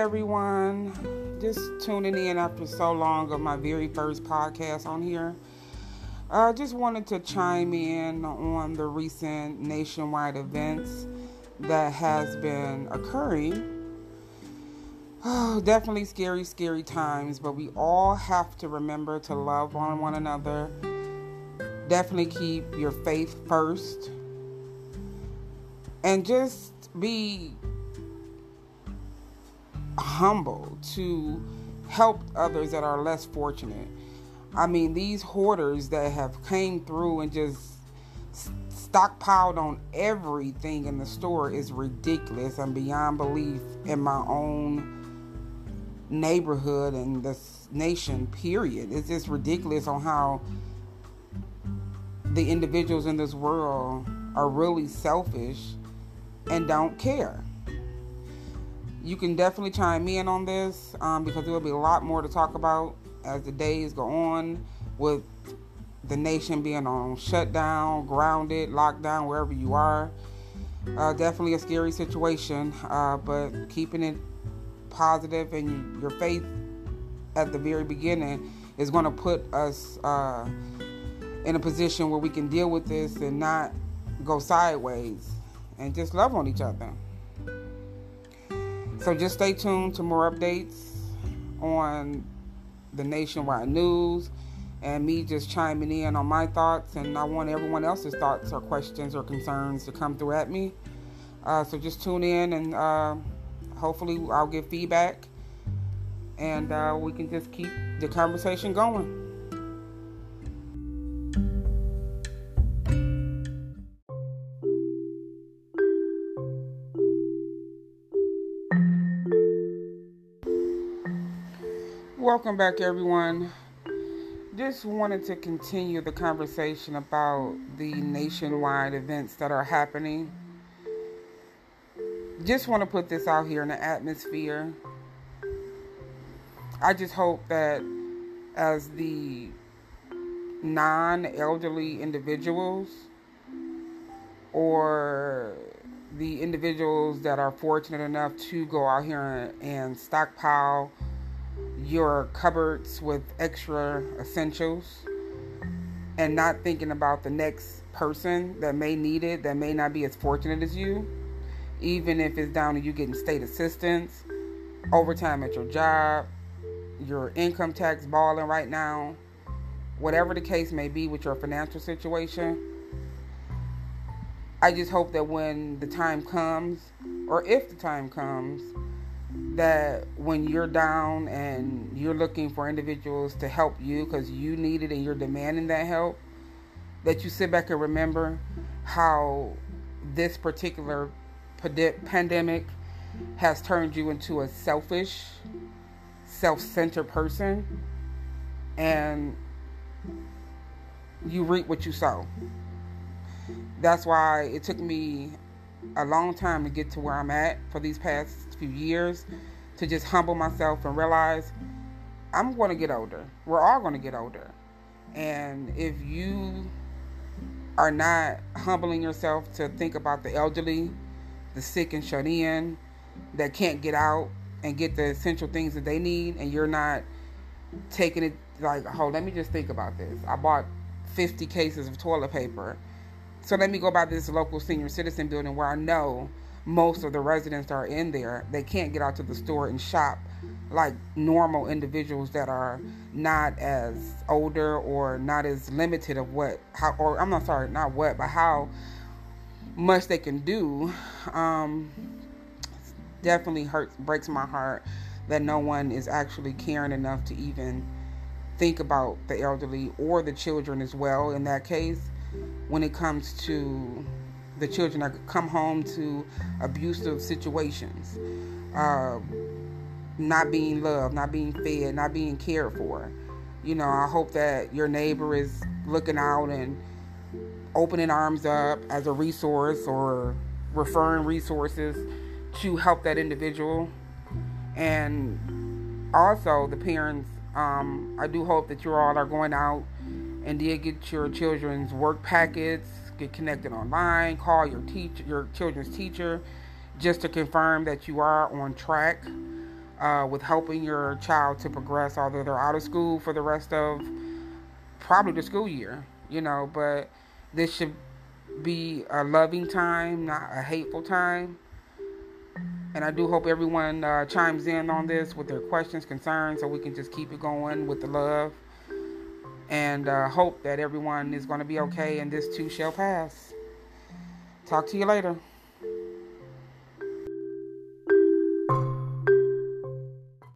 everyone. Just tuning in after so long of my very first podcast on here. I just wanted to chime in on the recent nationwide events that has been occurring. Oh, definitely scary, scary times, but we all have to remember to love on one another. Definitely keep your faith first. And just be humble to help others that are less fortunate. I mean, these hoarders that have came through and just stockpiled on everything in the store is ridiculous and beyond belief in my own neighborhood and the nation period it's just ridiculous on how the individuals in this world are really selfish and don't care you can definitely chime in on this um, because there will be a lot more to talk about as the days go on with the nation being on shutdown, grounded, lockdown, wherever you are. Uh, definitely a scary situation, uh, but keeping it positive and your faith at the very beginning is going to put us uh, in a position where we can deal with this and not go sideways and just love on each other. So just stay tuned to more updates on the nationwide news and me just chiming in on my thoughts. And I want everyone else's thoughts or questions or concerns to come through at me. Uh, so just tune in and uh, hopefully I'll get feedback and uh, we can just keep the conversation going. Welcome back, everyone. Just wanted to continue the conversation about the nationwide events that are happening. Just want to put this out here in the atmosphere. I just hope that as the non elderly individuals or the individuals that are fortunate enough to go out here and stockpile your cupboards with extra essentials and not thinking about the next person that may need it, that may not be as fortunate as you, even if it's down to you getting state assistance, overtime at your job, your income tax balling right now, whatever the case may be with your financial situation. I just hope that when the time comes, or if the time comes, that when you're down and you're looking for individuals to help you because you need it and you're demanding that help, that you sit back and remember how this particular pandemic has turned you into a selfish, self centered person and you reap what you sow. That's why it took me a long time to get to where I'm at for these past few years to just humble myself and realize I'm going to get older. We're all going to get older. And if you are not humbling yourself to think about the elderly, the sick and shut in, that can't get out and get the essential things that they need, and you're not taking it like, oh, let me just think about this. I bought 50 cases of toilet paper so let me go by this local senior citizen building where I know most of the residents are in there. They can't get out to the store and shop like normal individuals that are not as older or not as limited of what how or I'm not sorry, not what, but how much they can do. Um, definitely hurts breaks my heart that no one is actually caring enough to even think about the elderly or the children as well in that case when it comes to the children that come home to abusive situations, uh, not being loved, not being fed, not being cared for. You know, I hope that your neighbor is looking out and opening arms up as a resource or referring resources to help that individual. And also, the parents, um, I do hope that you all are going out and then get your children's work packets, get connected online, call your teacher, your children's teacher, just to confirm that you are on track. uh, with helping your child to progress, although they're out of school for the rest of probably the school year, you know, but this should be a loving time, not a hateful time. And I do hope everyone uh, chimes in on this with their questions, concerns, so we can just keep it going with the love. And uh, hope that everyone is going to be okay and this too shall pass. Talk to you later.